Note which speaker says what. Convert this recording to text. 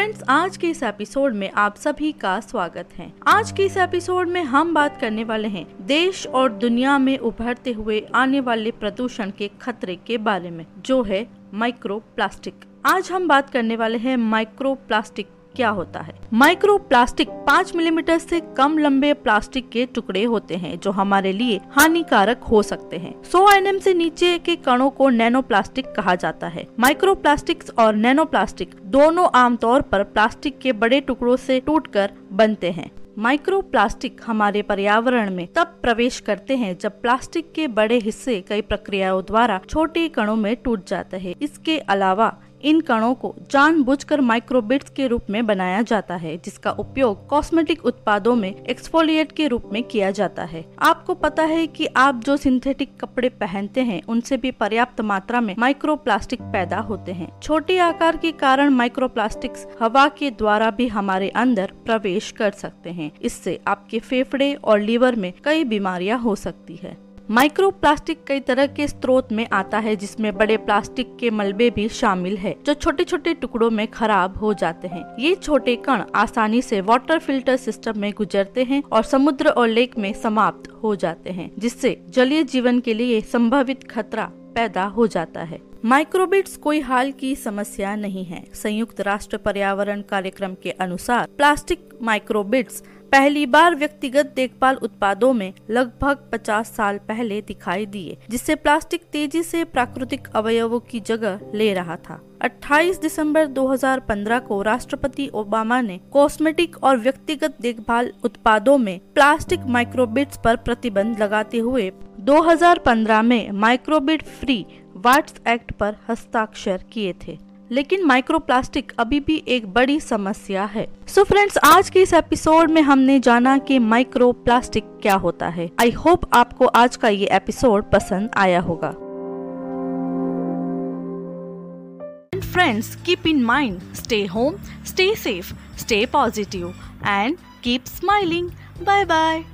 Speaker 1: Friends, आज के इस एपिसोड में आप सभी का स्वागत है। आज के इस एपिसोड में हम बात करने वाले हैं देश और दुनिया में उभरते हुए आने वाले प्रदूषण के खतरे के बारे में, जो है माइक्रो प्लास्टिक आज हम बात करने वाले हैं माइक्रो प्लास्टिक क्या होता है? माइक्रो प्लास्टिक पाँच मिलीमीटर से कम लंबे प्लास्टिक के टुकड़े होते हैं, जो हमारे लिए हानिकारक हो सकते हैं। 100 एनएम से नीचे के कणों को नैनो प्लास्टिक कहा जाता है। माइक्रो प्लास्टिक्स और नैनो प्लास्टिक दोनों आमतौर पर प्लास्टिक के बड़े टुकड़ों से टूटकर बनते हैं। माइक्रो प्लास्टिक हमारे पर्यावरण में तब प्रवेश करते हैं, जब प्लास्टिक के बड़े हिस्से कई प्रक्रियाओं द्वारा छोटे कणों में टूट जाते हैं। इसके अलावा इन कणों को जानबूझकर माइक्रोबिट्स के रूप में बनाया जाता है, जिसका उपयोग कॉस्मेटिक उत्पादों में एक्सफोलिएट के रूप में किया जाता है। आपको पता है कि आप जो सिंथेटिक कपड़े पहनते हैं, उनसे भी पर्याप्त मात्रा में माइक्रो पैदा होते हैं। छोटे आकार के कारण माइक्रो हवा के द्वारा भी हमारे अंदर प्रवेश कर सकते हैं। इससे आपके फेफड़े और लीवर में कई बीमारियाँ हो सकती है। माइक्रो प्लास्टिक कई तरह के स्रोत में आता है, जिसमें बड़े प्लास्टिक के मलबे भी शामिल है, जो छोटे छोटे टुकड़ों में खराब हो जाते हैं। ये छोटे कण आसानी से वाटर फ़िल्टर सिस्टम में गुजरते हैं और समुद्र और लेक में समाप्त हो जाते हैं, जिससे जलीय जीवन के लिए संभावित खतरा पैदा हो जाता है। माइक्रोबिट्स कोई हाल की समस्या नहीं है। संयुक्त राष्ट्र पर्यावरण कार्यक्रम के अनुसार प्लास्टिक माइक्रोबिट्स पहली बार व्यक्तिगत देखभाल उत्पादों में लगभग 50 साल पहले दिखाई दिए, जिससे प्लास्टिक तेज़ी से प्राकृतिक अवयवों की जगह ले रहा था। 28 दिसंबर 2015 को राष्ट्रपति ओबामा ने कॉस्मेटिक और व्यक्तिगत देखभाल उत्पादों में प्लास्टिक माइक्रोबिट्स पर प्रतिबंध लगाते हुए 2015 में माइक्रोबिट फ्री वाट्स एक्ट पर हस्ताक्षर किए थे। लेकिन माइक्रोप्लास्टिक अभी भी एक बड़ी समस्या है। सो so फ्रेंड्स आज के इस एपिसोड में हमने जाना कि माइक्रोप्लास्टिक क्या होता है। आई होप आपको आज का ये एपिसोड पसंद आया होगा। Friends keep in mind stay home stay safe stay positive and keep smiling bye bye